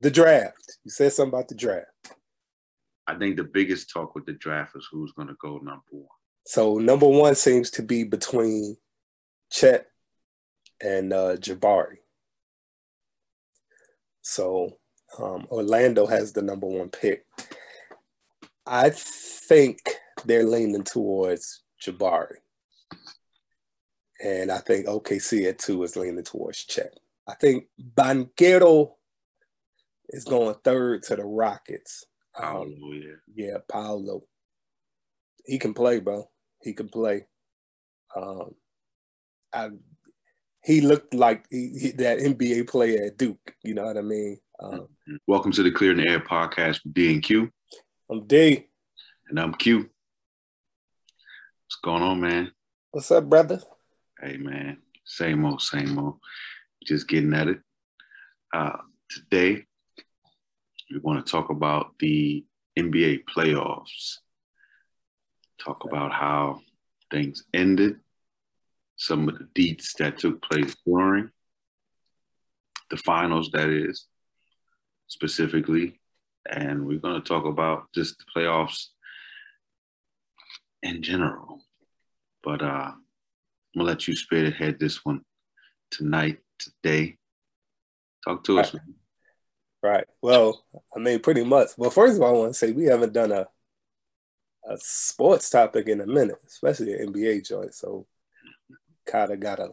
the draft. You said something about the draft. I think the biggest talk with the draft is who's going to go number one. So number one seems to be between Chet and uh, Jabari. So um, Orlando has the number one pick. I think they're leaning towards Jabari. And I think OKC at two is leaning towards Chet. I think Banchero is going third to the Rockets. Paolo, um, yeah. Yeah, Paolo. He can play, bro. He can play. Um, I, he looked like he, he, that NBA player at Duke. You know what I mean? Um, Welcome to the Clear the Air podcast with D and Q. I'm D. And I'm Q. What's going on, man? What's up, brother? Hey, man. Same old, same old. Just getting at it. Uh, today, we want to talk about the NBA playoffs. Talk about how things ended, some of the deets that took place during the finals, that is, specifically. And we're going to talk about just the playoffs in general. But uh, I'm going to let you spearhead this one tonight, today. Talk to us, man. Right. Well, I mean, pretty much. Well, first of all, I want to say we haven't done a a sports topic in a minute, especially an NBA joint. So, kind of got a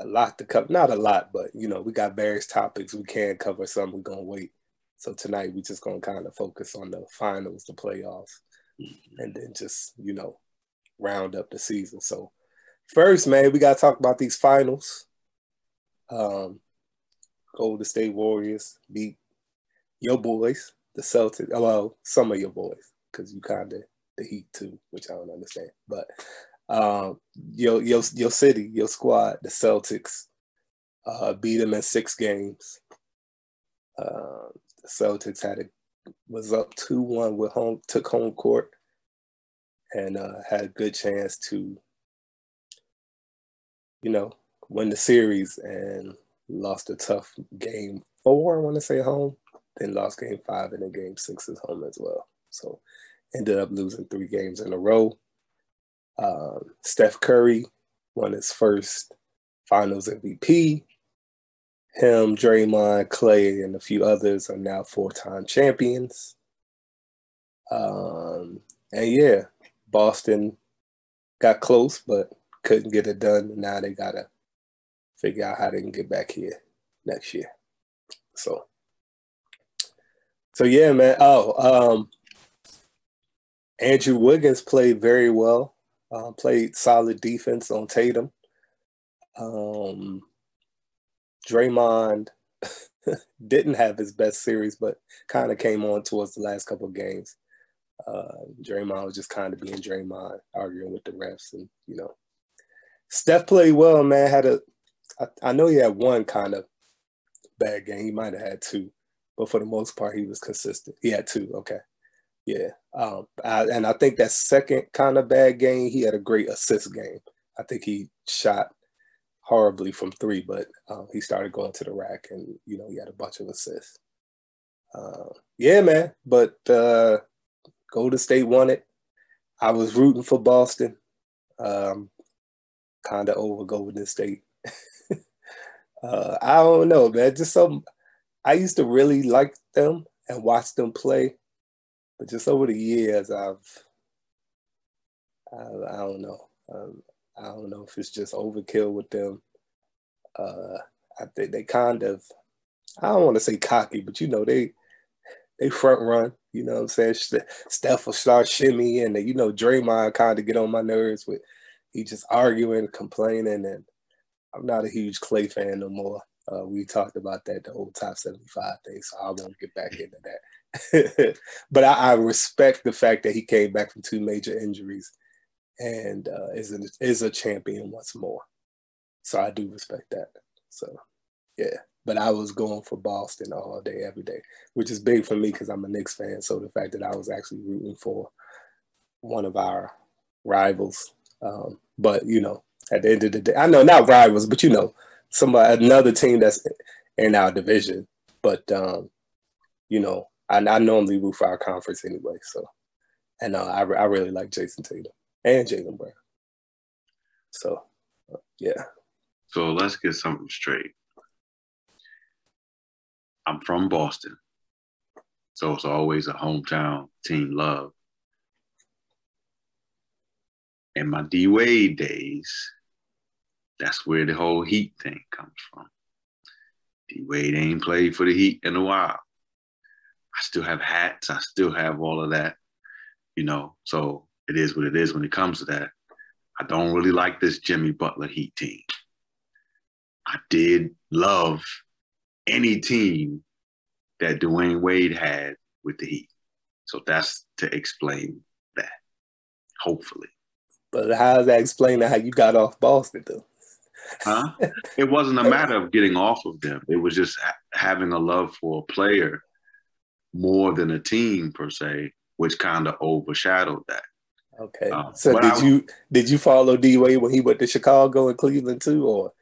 a lot to cover. Not a lot, but you know, we got various topics we can cover. Some we're gonna wait. So tonight we're just gonna kind of focus on the finals, the playoffs, and then just you know round up the season. So first, man, we gotta talk about these finals. Um, Golden State Warriors beat your boys, the Celtics. Well, some of your boys, because you kind of the Heat too, which I don't understand. But um, your your your city, your squad, the Celtics, uh, beat them in six games. Uh, the Celtics had it was up two one with home took home court, and uh, had a good chance to, you know, win the series and lost a tough game four, I want to say home, then lost game five and then game six is home as well. So ended up losing three games in a row. Uh, Steph Curry won his first finals MVP. Him, Draymond, Klay, and a few others are now four-time champions. Um, and yeah, Boston got close, but couldn't get it done. Now they gotta figure out how they can get back here next year. So, so yeah, man. Oh, um, Andrew Wiggins played very well. Uh, played solid defense on Tatum. Um, Draymond didn't have his best series, but kind of came on towards the last couple of games. Uh, Draymond was just kind of being Draymond, arguing with the refs, and you know, Steph played well. Man had a I, I know he had one kind of bad game. He might have had two, but for the most part, he was consistent. He had two. Okay. Yeah. Um, I, and I think that second kind of bad game, he had a great assist game. I think he shot horribly from three, but um, he started going to the rack and, you know, he had a bunch of assists. Uh, yeah, man. But uh, Golden State won it. I was rooting for Boston. Um, kind of over Golden State. uh, I don't know, man. Just some. I used to really like them and watch them play, but just over the years, I've. I, I don't know. Um, I don't know if it's just overkill with them. Uh, I think they kind of. I don't want to say cocky, but you know they they front run. You know what I'm saying? Steph will start shimmy, and you know Draymond kind of get on my nerves with he just arguing, complaining, and I'm not a huge Klay fan no more. Uh, we talked about that the whole top 75 thing, so I won't get back into that. but I, I, respect the fact that he came back from two major injuries and uh, is, is a champion once more. So I do respect that. So, yeah. But I was going for Boston all day, every day, which is big for me because I'm a Knicks fan. So the fact that I was actually rooting for one of our rivals. Um, but, you know, at the end of the day. I know not rivals, but you know, somebody another team that's in our division. but um, you know, I, I normally root for our conference anyway. So, and uh, I I really like Jayson Tatum and Jaylen Brown. So, uh, yeah. So let's get something straight. I'm from Boston, so it's always a hometown team love. In my D Wade days, that's where the whole Heat thing comes from. D Wade ain't played for the Heat in a while. I still have hats. I still have all of that, you know. So it is what it is when it comes to that. I don't really like this Jimmy Butler Heat team. I did love any team that Dwyane Wade had with the Heat. So that's to explain that, hopefully. But how does that explain how you got off Boston, though? Huh? It wasn't a matter of getting off of them. It was just having a love for a player more than a team per se, which kind of overshadowed that. Okay. Um, so did I, you did you follow D Wade when he went to Chicago and Cleveland too, or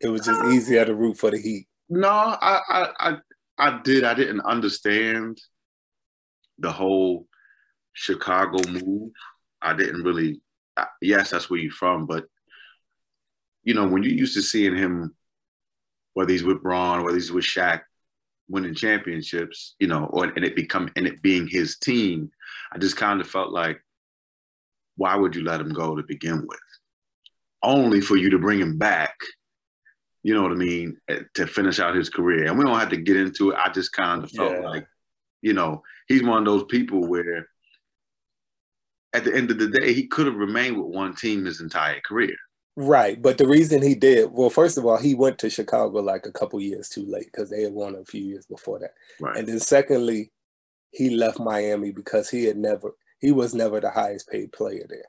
it was just uh, easier to root for the Heat? No, I, I I I did. I didn't understand the whole Chicago move. I didn't really. Yes, that's where you're from, but you know when you're used to seeing him, whether he's with Bron, whether he's with Shaq, winning championships, you know, or and it become and it being his team, I just kind of felt like, why would you let him go to begin with? Only for you to bring him back, you know what I mean, eh, to finish out his career. And we don't have to get into it. I just kind of felt yeah. like, you know, he's one of those people where at the end of the day, he could have remained with one team his entire career. Right, but the reason he did well, first of all, he went to Chicago like a couple years too late because they had won a few years before that. Right. And then secondly, he left Miami because he had never he was never the highest paid player there,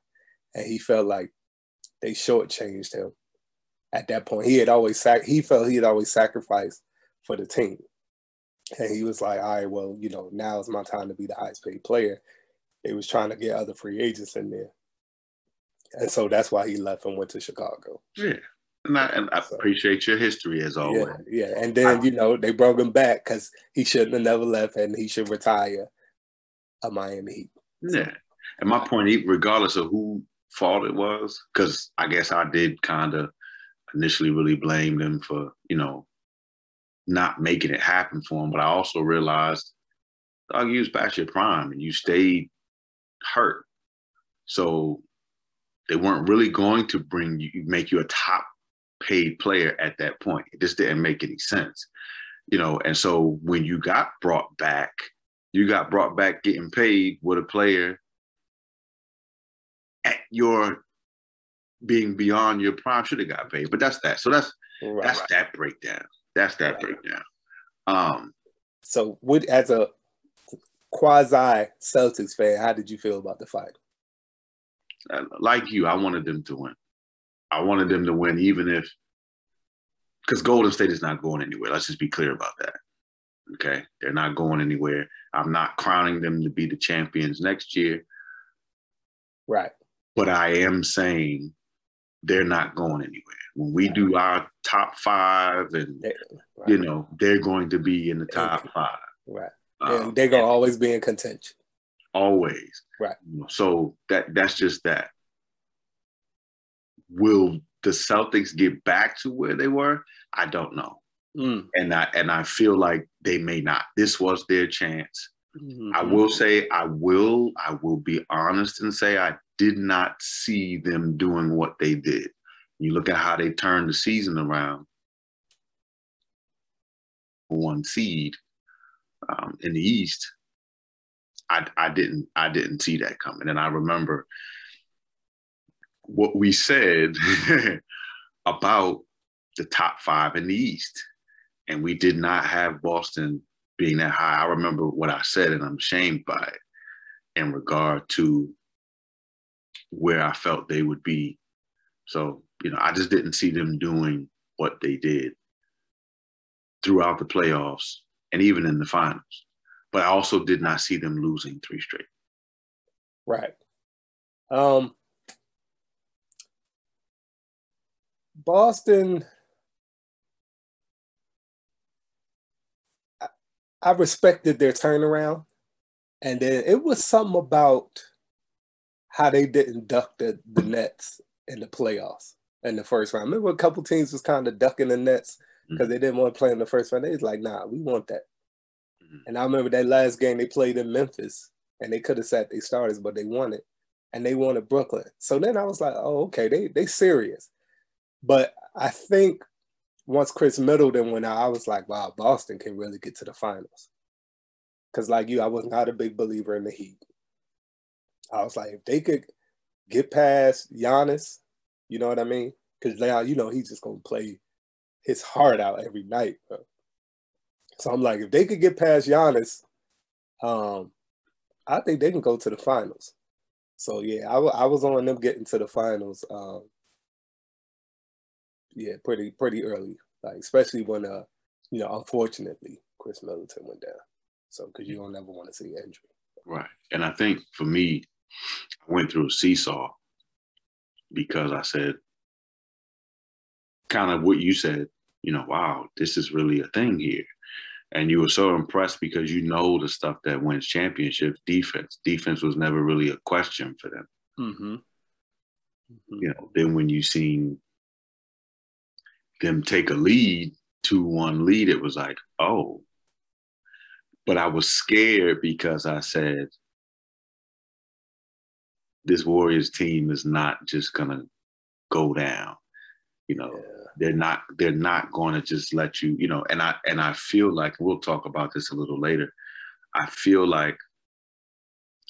and he felt like they shortchanged him at that point. He had always sac- he felt he had always sacrificed for the team, and he was like, all right, well, you know, now is my time to be the highest paid player. They was trying to get other free agents in there and so that's why he left and went to Chicago. Yeah. And I, and I so, appreciate your history as always. Yeah, yeah. and then you know they brought him back because he shouldn't have never left, and he should retire a Miami Heat. Yeah, and my point, regardless of who fault it was, because I guess I did kind of initially really blame them for you know not making it happen for him, but I also realized, dog, you was past your prime and you stayed hurt. So they weren't really going to bring you, make you a top paid player at that point. It just didn't make any sense, you know. And so when you got brought back, you got brought back getting paid with a player at your being beyond your prime should have got paid. But that's that. So that's right, that's right. that breakdown. That's that right. breakdown. Um. So, what as a quasi Celtics fan, how did you feel about the fight? Like you, I wanted them to win. I wanted them to win, even if because Golden State is not going anywhere. Let's just be clear about that. Okay, they're not going anywhere. I'm not crowning them to be the champions next year. Right. But I am saying they're not going anywhere. When we do our top five, and right. you know, they're going to be in the top five. Right. Um, they're gonna always be in contention always. Right. So that that's just that. Will the Celtics get back to where they were? I don't know. Mm. And I and I feel like they may not. This was their chance. Mm-hmm. I will say I will I will be honest and say I did not see them doing what they did. You look at how they turned the season around. One seed um, in the East, I, I didn't I didn't see that coming. And I remember what we said about the top five in the East. And we did not have Boston being that high. I remember what I said, and I'm ashamed by it in regard to where I felt they would be. So, you know, I just didn't see them doing what they did throughout the playoffs and even in the finals but I also did not see them losing three straight. Right. Um, Boston. I respected their turnaround, and then it was something about how they didn't duck the, the Nets in the playoffs in the first round. Remember, a couple teams was kind of ducking the Nets because mm-hmm. they didn't want to play in the first round. They was like, "Nah, we want that." And I remember that last game they played in Memphis, and they could have sat their starters, but they won it, and they won wanted Brooklyn. So then I was like, "Oh, okay, they they serious." But I think once Khris Middleton went out, I was like, "Wow, Boston can really get to the finals." Because like you, I was not a big believer in the Heat. I was like, if they could get past Giannis, you know what I mean? Because now you know he's just gonna play his heart out every night. Bro. So I'm like, if they could get past Giannis, um, I think they can go to the finals. So yeah, I, w- I was on them getting to the finals. Um, yeah, pretty pretty early, like especially when uh, you know, unfortunately, Khris Middleton went down. So because you don't ever want to see injury. Right, and I think for me, I went through a seesaw because I said, kind of what you said, you know, wow, this is really a thing here. And you were so impressed because you know the stuff that wins championships defense. Defense was never really a question for them. Mm-hmm. Mm-hmm. You know, then when you seen them take a lead, 2 1 lead, it was like, oh. But I was scared because I said, this Warriors team is not just gonna go down. You know, yeah. they're not they're not going to just let you. You know, and I and I feel like we'll talk about this a little later. I feel like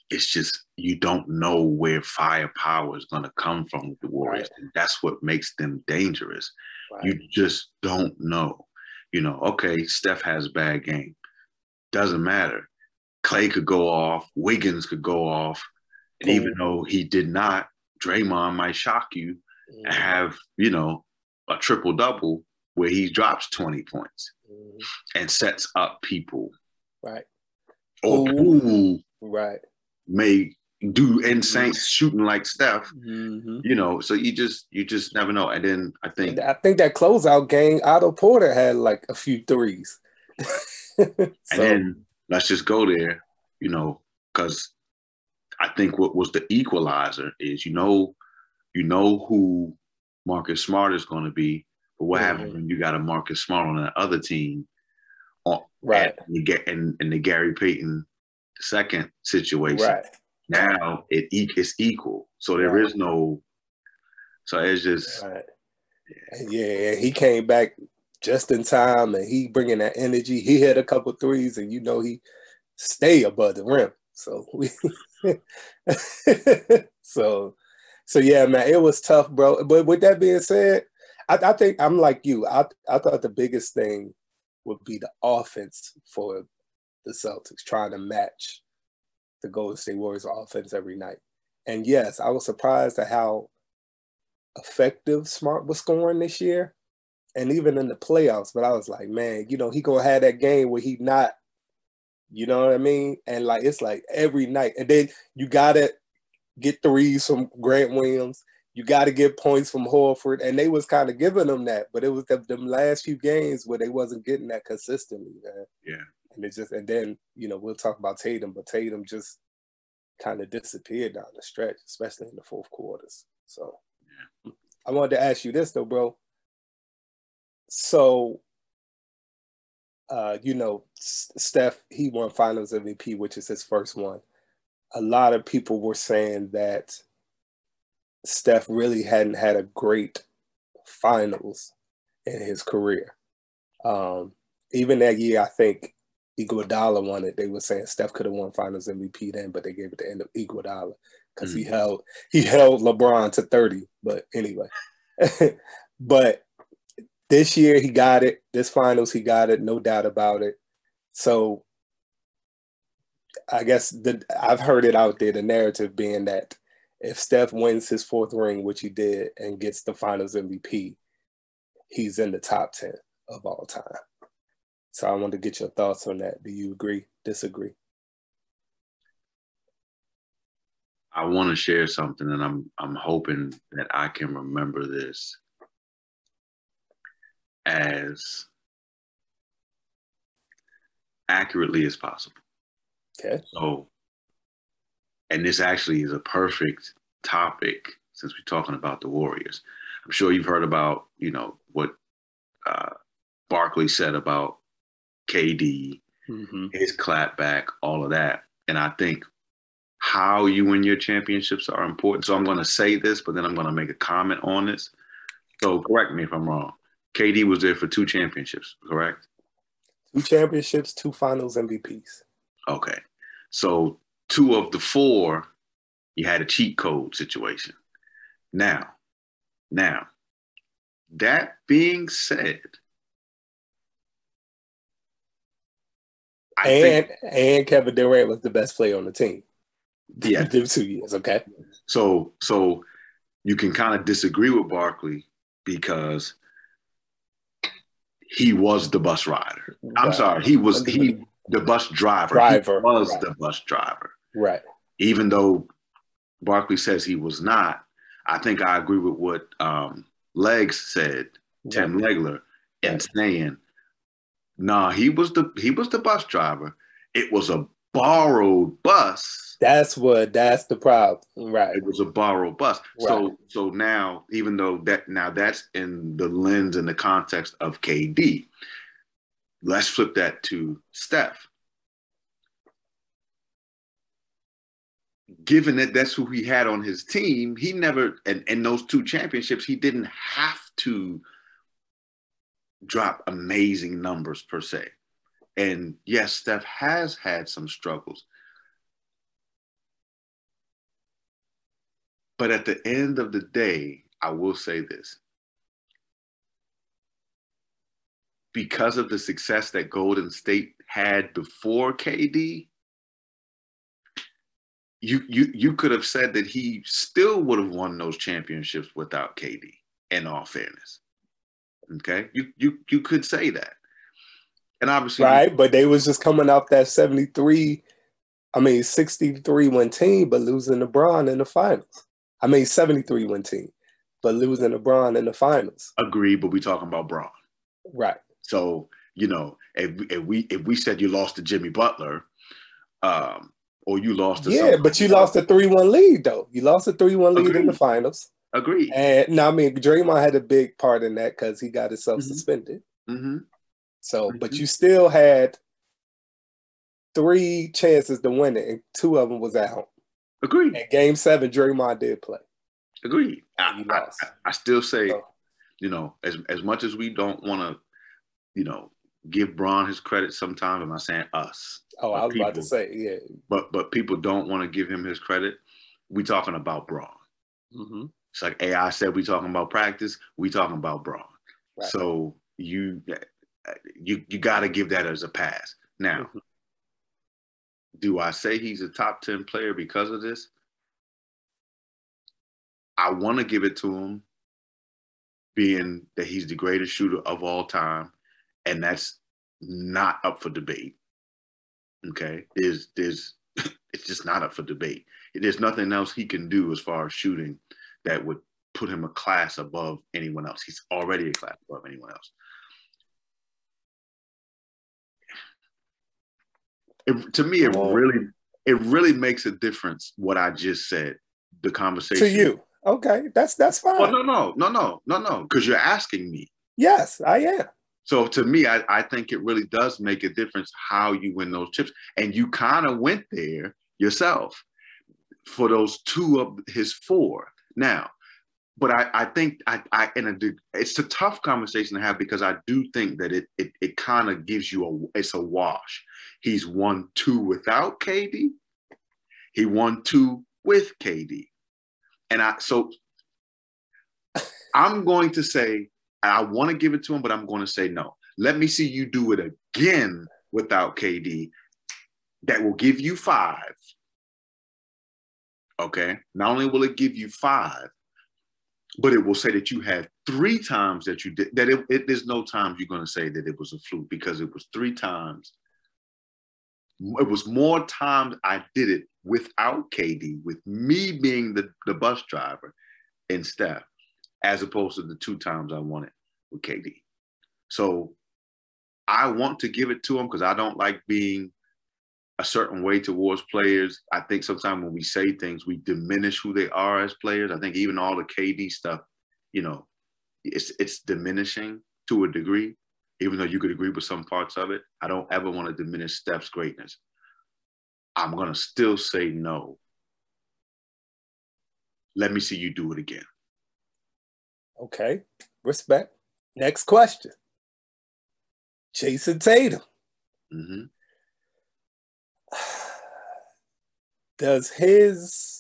it's just you don't know where firepower is going to come from with the Warriors, right. and that's what makes them dangerous. Right. You just don't know. You know, okay, Steph has a bad game. Doesn't matter. Klay could go off. Wiggins could go off. And even though he did not, Draymond might shock you and mm. have, you know, a triple double where he drops 20 points mm-hmm. and sets up people. Right. Or who right. may do insane mm-hmm. shooting like Steph. Mm-hmm. You know, so you just you just never know. And then I think I think that closeout game, Otto Porter had like a few threes. so. And then let's just go there, you know, because I think what was the equalizer is you know you know who Marcus Smart is going to be, but what mm-hmm. happens when you got a Marcus Smart on the other team? On, right. And you get in, in the Gary Payton second situation. Right. Now it it's equal, so there right. is no. So it's just. Right. Yeah. yeah, he came back just in time, and he bringing that energy. He hit a couple threes, and you know he stay above the rim. So we so so yeah, man, it was tough, bro. But with that being said, I, I think I'm like you. I I thought the biggest thing would be the offense for the Celtics trying to match the Golden State Warriors offense every night. And yes, I was surprised at how effective Smart was scoring this year. And even in the playoffs, but I was like, man, you know, he gonna have that game where he not you know what I mean? And like it's like every night. And then you gotta get threes from Grant Williams. You got to get points from Horford, and they was kind of giving them that, but it was the, them last few games where they wasn't getting that consistently, man. Yeah, and it just and then you know we'll talk about Tatum, but Tatum just kind of disappeared down the stretch, especially in the fourth quarters. So yeah. I wanted to ask you this though, bro. So uh, you know, Steph, he won finals MVP, which is his first one. A lot of people were saying that Steph really hadn't had a great finals in his career. Um, even that year, I think Iguodala won it. They were saying Steph could have won Finals MVP then, but they gave it to end of Iguodala because mm-hmm. he held he held LeBron to thirty. But anyway, but this year he got it. This finals he got it, no doubt about it. So I guess the I've heard it out there, the narrative being that if Steph wins his fourth ring, which he did, and gets the finals MVP, he's in the top 10 of all time. So I want to get your thoughts on that. Do you agree, disagree? I want to share something and I'm I'm hoping that I can remember this as accurately as possible. Okay. So, and this actually is a perfect topic since we're talking about the Warriors. I'm sure you've heard about, you know, what uh, Barkley said about KD, Mm-hmm. his clapback, all of that. And I think how you win your championships are important. So I'm going to say this, but then I'm going to make a comment on this. So correct me if I'm wrong. KD was there for two championships, correct? Two championships, two finals MVPs. Okay. So two of the four, you had a cheat code situation. Now, now, that being said, I and think and Kevin Durant was the best player on the team. Yeah. Them two years, okay? so. So you can kind of disagree with Barkley because he was the bus rider. I'm sorry, he was he the bus driver. Driver, he was right. the bus driver. Right. even though Barkley says he was not, I think I agree with what um, Legs said, Tim Legler, in Right. saying, "Nah, he was the he was the bus driver. It was a borrowed bus. That's what that's the problem. Right. It was a borrowed bus. So so now, even though that now that's in the lens and the context of KD, let's flip that to Steph. given that that's who he had on his team, he never, and in those two championships, he didn't have to drop amazing numbers per se. And yes, Steph has had some struggles. But at the end of the day, I will say this. Because of the success that Golden State had before KD, you you you could have said that he still would have won those championships without KD. In all fairness, okay, you you you could say that, and obviously, Right. But they was just coming off that 73, I mean 63 win team, but losing Bron in the finals. I mean 73 win team, but losing Bron in the finals. agree. But we talking about Bron, Right. So you know, if, if we if we said you lost to Jimmy Butler, um, or you lost to Yeah, somebody but you lost a 3-1 lead though. You lost a 3-1 lead in the finals. Agree. And no, I mean Draymond had a big part in that because he got himself Mhm. suspended. hmm So, but Mhm. you still had three chances to win it, and two of them was at home. Agree. And game seven, Draymond did play. Agree. I, You I, lost. I- I still say, So- you know, as as much as we don't want to, you know, give Bron his credit sometimes. I'm not saying us, Oh, I was about to say, yeah. but but people don't want to give him his credit. We talking about Bron. Mm-hmm. It's like AI said, we talking about practice. We talking about Bron. Right. So you you you got to give that as a pass. Now, Mhm. do I say he's a top ten player because of this? I want to give it to him, being that he's the greatest shooter of all time, and that's not up for debate. Okay, there's there's it's just not up for debate. There's nothing else he can do as far as shooting that would put him a class above anyone else. He's already a class above anyone else. It, to me, it really it really makes a difference what I just said. The conversation To you. Okay, that's that's fine. Well, no, no, no, no, no, no, because you're asking me. Yes, I am. So to me, I, I think it really does make a difference how you win those chips. And you kind of went there yourself for those two of his four. Now, but I, I think I, I it's a tough conversation to have because I do think that it it, it kind of gives you a it's a wash. He's won two without KD. He won two with KD. And I so I'm going to say I want to give it to him, but I'm going to say no. Let me see you do it again without KD. That will give you five. Okay. Not only will it give you five, but it will say that you had three times that you did that. It, it, there's no times you're going to say that it was a fluke because it was three times. It was more times I did it without KD, with me being the, the bus driver and Steph, as opposed to the two times I won it with KD. So I want to give it to him because I don't like being a certain way towards players. I think sometimes when we say things, we diminish who they are as players. I think even all the KD stuff, you know, it's it's diminishing to a degree, even though you could agree with some parts of it. I don't ever want to diminish Steph's greatness. I'm gonna still say no. Let me see you do it again. Okay, respect. Next question. Jayson Tatum. Mm-hmm. Does his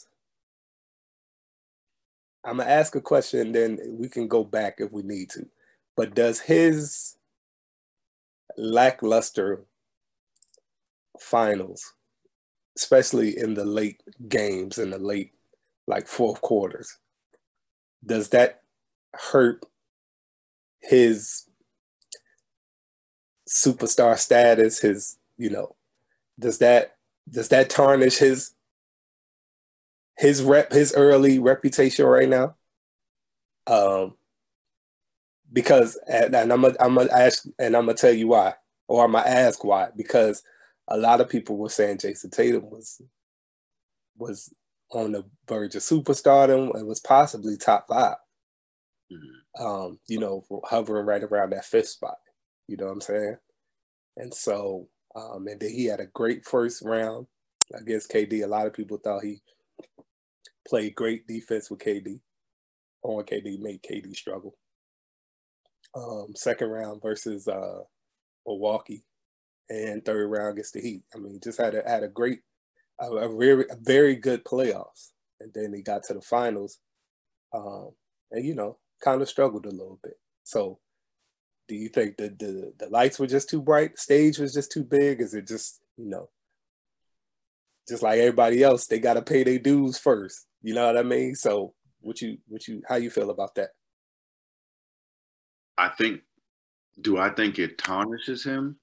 I'm gonna ask a question, then we can go back if we need to. But does his lackluster finals, especially in the late games, in the late like fourth quarters, does that hurt his superstar status? His, you know, does that does that tarnish his his rep his early reputation right now? Um, because and, and I'm gonna I'm ask and I'm gonna tell you why, or I'm gonna ask why because a lot of people were saying Jayson Tatum was was on the verge of superstardom and was possibly top 5 mm-hmm. Um, you know, hovering right around that fifth spot. You know what I'm saying? And so, um, and then he had a great first round against KD. A lot of people thought he played great defense with KD. On KD made KD struggle. Um, second round versus uh, Milwaukee, and third round against the Heat. I mean, just had a had a great, a, a very a very good playoffs, and then he got to the finals, um, and you know, kind of struggled a little bit. So, do you think the the the lights were just too bright, stage was just too big? Is it just you know, just like everybody else, they got to pay their dues first. You know what I mean? So, what you what you how you feel about that? I think. Do I think it tarnishes him?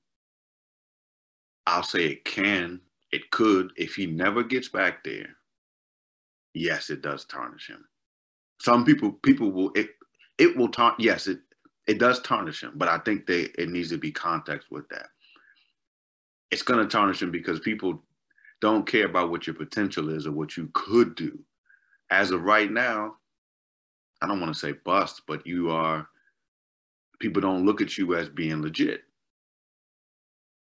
I'll say it can. It could if he never gets back there. Yes, it does tarnish him. Some people people will it it will tarnish. Yes, it it does tarnish him, but I think they it needs to be context with that. It's going to tarnish him because people don't care about what your potential is or what you could do. As of right now, I don't want to say bust, but you are, people don't look at you as being legit.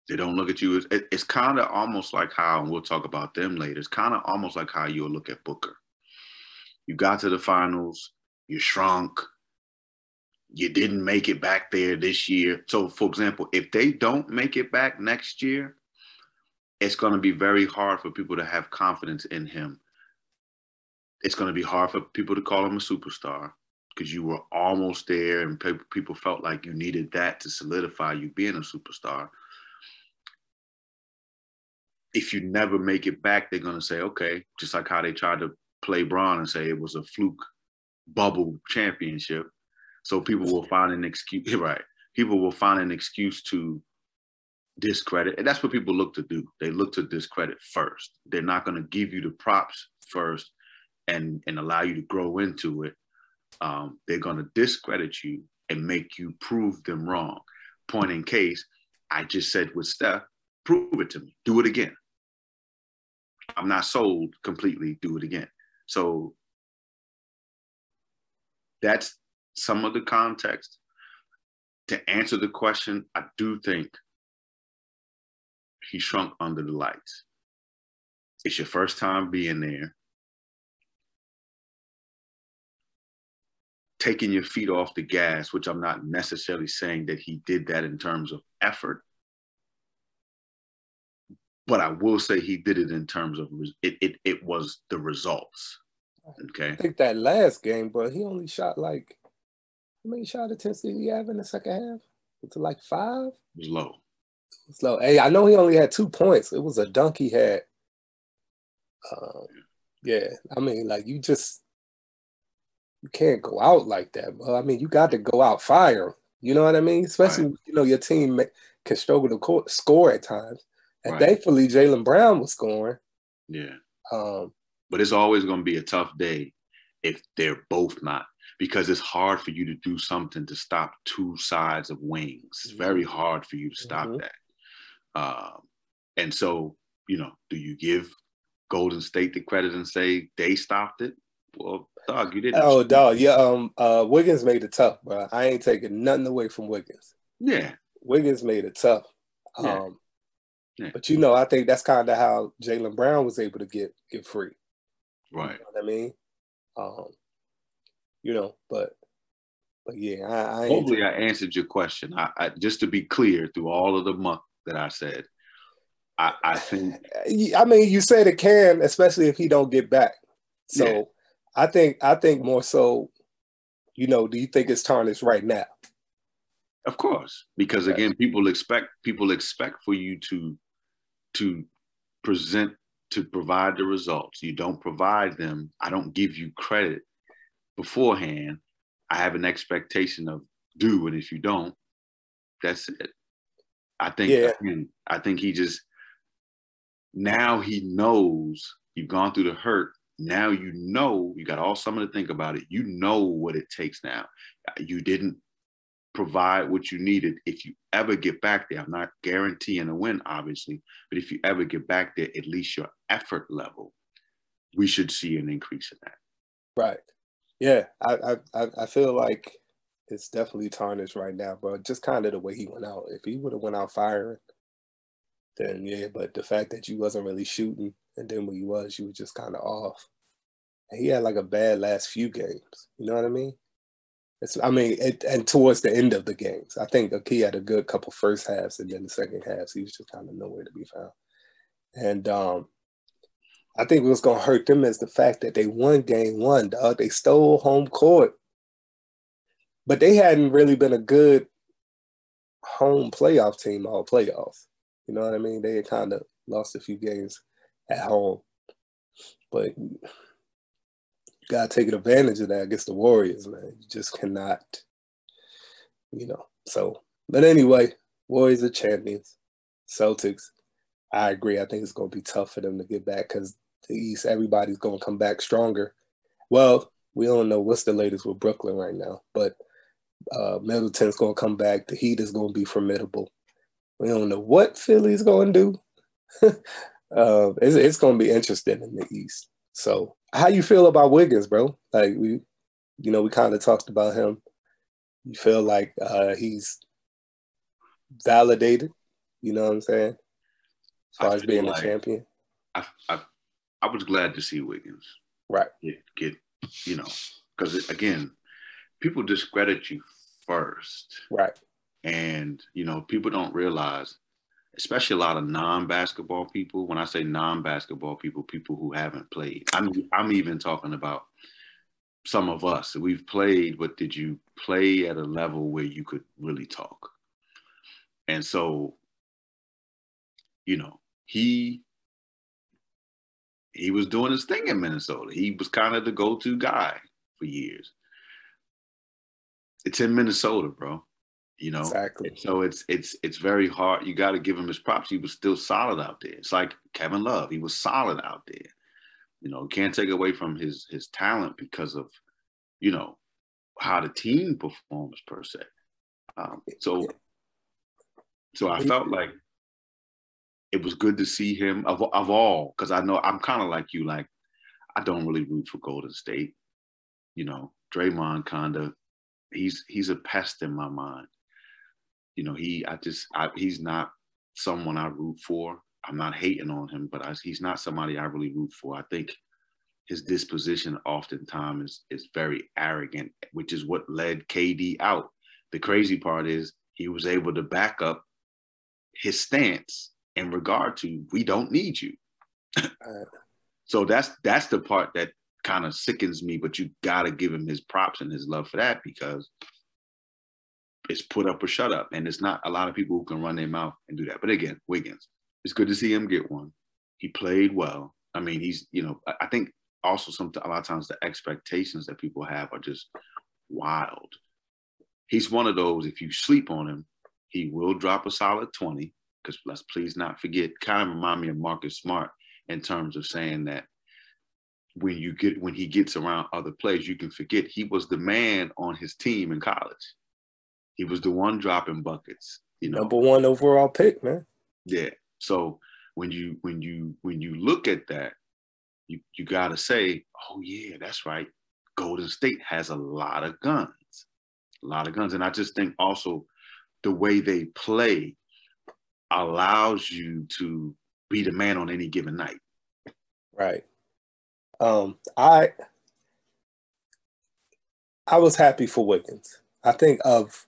They don't look at you as, it, it's kind of almost like how, and we'll talk about them later, it's kind of almost like how you'll look at Booker. You got to the finals, you shrunk, you didn't make it back there this year. So, for example, if they don't make it back next year, it's going to be very hard for people to have confidence in him. It's going to be hard for people to call him a superstar because you were almost there and people felt like you needed that to solidify you being a superstar. If you never make it back, they're going to say, okay, just like how they tried to play Bron and say it was a fluke bubble championship. So people will find an excuse, right? People will find an excuse to discredit. And that's what people look to do. They look to discredit first. They're not going to give you the props first and, and allow you to grow into it. Um, they're going to discredit you and make you prove them wrong. Point in case, I just said with Steph, prove it to me. Do it again. I'm not sold completely. Do it again. So that's some of the context. To answer the question, I do think he shrunk under the lights. It's your first time being there. Taking your feet off the gas, which I'm not necessarily saying that he did that in terms of effort, but I will say he did it in terms of it. It, it was the results. Okay. I think that last game, but he only shot like how many shot attempts did he have in the second half? Was it like five? It was low slow. Hey, I know he only had two points. It was a dunk he had. Um, yeah, I mean, like you just you can't go out like that. But I mean, you got to go out fire. You know what I mean? Especially right. you know your team can struggle to co- score at times. And right. thankfully, Jaylen Brown was scoring. Yeah. Um, but it's always going to be a tough day if they're both not. Because it's hard for you to do something to stop two sides of wings. It's very mm-hmm. hard for you to stop mm-hmm. that. Uh, and so, you know, do you give Golden State the credit and say they stopped it? Well, dog, you didn't. Oh, dog, yeah. Um, uh, Wiggins made it tough, bro. I ain't taking nothing away from Wiggins. Yeah, Wiggins made it tough. Um, yeah. Yeah. but you know, I think that's kind of how Jaylen Brown was able to get get free. Right. You know I mean, um, you know, but but yeah, I, I hopefully I answered your question. I, I, just to be clear through all of the month that I said, I, I think. I mean, you said it can, especially if he don't get back. So yeah. I think I think more so. You know, do you think it's tarnished right now? Of course, because okay. again, people expect people expect for you to to present to provide the results. You don't provide them. I don't give you credit beforehand. I have an expectation of do, and if you don't, that's it. I think yeah. again, I think he just now he knows you've gone through the hurt. Now you know you got all summer to think about it. You know what it takes now. You didn't provide what you needed. If you ever get back there, I'm not guaranteeing a win, obviously, but if you ever get back there, at least your effort level, we should see an increase in that. Right. Yeah, I I I feel like it's definitely tarnished right now, bro. Just kind of the way he went out. If he would have went out firing, then yeah. But the fact that you wasn't really shooting, and then when you was, you were just kind of off. And he had like a bad last few games. You know what I mean? It's, I mean, it, and towards the end of the games, I think he had a good couple first halves, and then the second halves, he was just kind of nowhere to be found. And um, I think what's going to hurt them is the fact that they won game one, dog. Uh, they stole home court, but they hadn't really been a good home playoff team all playoffs. You know what I mean? They had kind of lost a few games at home, but gotta take advantage of that against the Warriors, man. You just cannot, you know. So, but anyway, Warriors are champions. Celtics, I agree. I think it's gonna be tough for them to get back because the East, everybody's gonna come back stronger. Well, we don't know what's the latest with Brooklyn right now, but uh, Middleton's gonna come back. The Heat is gonna be formidable. We don't know what Philly's gonna do. uh, it's, it's gonna be interesting in the East. So how you feel about Wiggins, bro? Like we, you know, we kind of talked about him. You feel like uh, he's validated. You know what I'm saying? As far as being like a champion. I, I I was glad to see Wiggins. Right. Get, get you know, because again, people discredit you first. Right. And you know, people don't realize especially a lot of non-basketball people. When I say non-basketball people, people who haven't played. I'm I'm even talking about some of us. We've played, but did you play at a level where you could really talk? And so, you know, he he was doing his thing in Minnesota. He was kind of the go-to guy for years. It's in Minnesota, bro you know? Exactly. So it's it's it's very hard. You got to give him his props. He was still solid out there. It's like kevin love. He was solid out there. You know can't take away from his his talent because of you know how the team performs per se. Um, so so i felt like it was good to see him of, of all because i know i'm kind of like you like i don't really root for golden state you know Draymond kind of he's he's a pest in my mind you know, he, I just, I, he's not someone I root for. I'm not hating on him, but I, he's not somebody I really root for. I think his disposition oftentimes is, is very arrogant, which is what led KD out. The crazy part is he was able to back up his stance in regard to we don't need you. so that's that's the part that kind of sickens me, but you gotta give him his props and his love for that because it's put up or shut up. And it's not a lot of people who can run their mouth and do that. But again, Wiggins, it's good to see him get one. He played well. I mean, he's, you know, I think also some a lot of times the expectations that people have are just wild. He's one of those, if you sleep on him, he will drop a solid 20. Because let's please not forget, kind of remind me of Marcus Smart in terms of saying that when you get when he gets around other players, you can forget he was the man on his team in college. He was the one dropping buckets. You know, number one overall pick, man. Yeah. So when you when you when you look at that, you you gotta say, oh yeah, that's right. Golden State has a lot of guns, a lot of guns, and I just think also the way they play allows you to be the man on any given night. Right. Um, I I was happy for Wiggins. I think of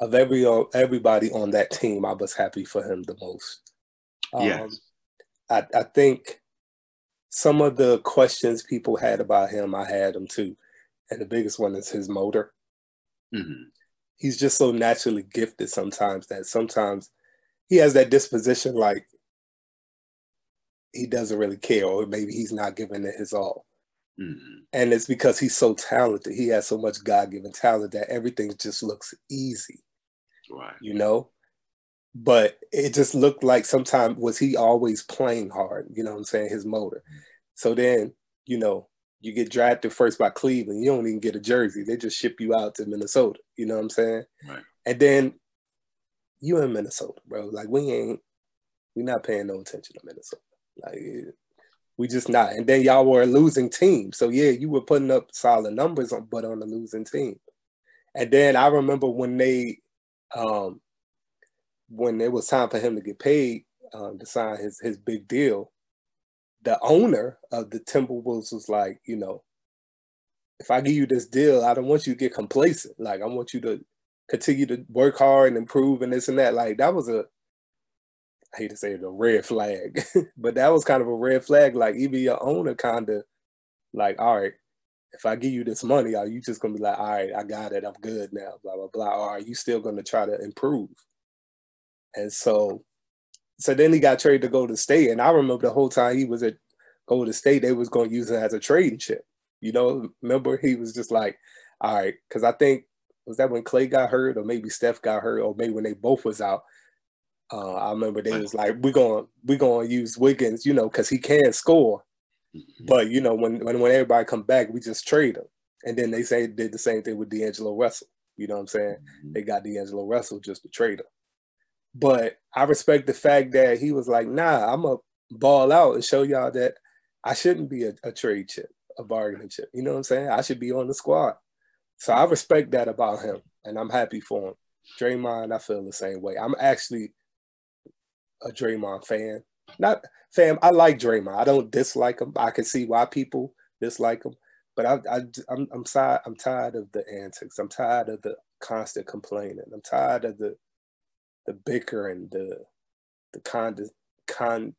of every everybody on that team, I was happy for him the most. Um, yes. I, I think some of the questions people had about him, I had them too. And the biggest one is his motor. Mm-hmm. He's just so naturally gifted sometimes that sometimes he has that disposition like he doesn't really care, or maybe he's not giving it his all. Mm-hmm. And it's because he's so talented. He has so much God given talent that everything just looks easy. Right. You know? But it just looked like sometimes was he always playing hard, you know what I'm saying, his motor. So then, you know, you get drafted first by Cleveland, you don't even get a jersey. They just ship you out to Minnesota. You know what I'm saying? Right. And then you in Minnesota, bro. Like we ain't we not paying no attention to Minnesota. Like we just not. And then y'all were a losing team. So yeah, you were putting up solid numbers on but on a losing team. And then I remember when they um when it was time for him to get paid um, to sign his his big deal, the owner of the Timberwolves was like, you know, if I give you this deal, I don't want you to get complacent. Like I want you to continue to work hard and improve and this and that. Like that was a I hate to say it, a red flag, but that was kind of a red flag. Like even your owner kind of like, all right, if I give you this money, are you just gonna be like, all right, I got it, I'm good now, blah blah blah, or are you still gonna try to improve? And so, so then he got traded to go to state, and I remember the whole time he was at Golden State, they was gonna use it as a trading chip. You know, remember he was just like, all right, because I think was that when Klay got hurt, or maybe Steph got hurt, or maybe when they both was out uh, I remember they was like, "We're gonna we're going to use Wiggins, you know, because he can score." Mm-hmm. But you know, when, when when everybody come back, we just trade him. And then they say did the same thing with D'Angelo Russell. You know what I'm saying? Mm-hmm. They got D'Angelo Russell just to trade him. But I respect the fact that he was like, "Nah, I'm a ball out and show y'all that I shouldn't be a, a trade chip, a bargaining chip. You know what I'm saying? I should be on the squad." So I respect that about him, and I'm happy for him. Draymond, I feel the same way. I'm actually a Draymond fan. Not fam. I like Draymond. I don't dislike him. I can see why people dislike him, but I, I I'm I'm tired. I'm tired of the antics. I'm tired of the constant complaining. I'm tired of the the bickering, the the con con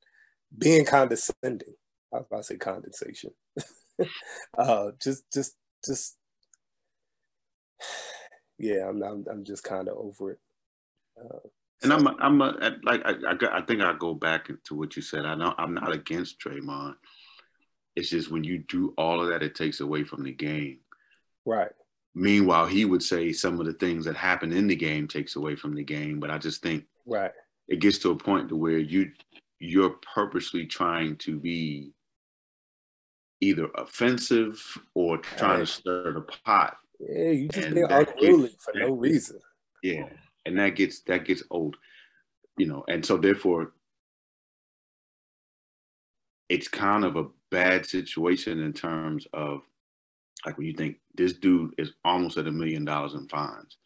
being condescending. I was about to say condensation. uh, just just just yeah. I'm I'm, I'm just kind of over it. Uh, and I'm, a, I'm a, like, I, I, I think I go back to what you said. I know I'm not against Draymond. It's just when you do all of that, it takes away from the game. Right. Meanwhile, he would say some of the things that happen in the game takes away from the game. But I just think right. it gets to a point to where you you're purposely trying to be either offensive or trying right. to stir the pot. Yeah, you just being unruly for no reason. Yeah and that gets that gets old you know and so therefore it's kind of a bad situation in terms of like when you think this dude is almost at a million dollars in fines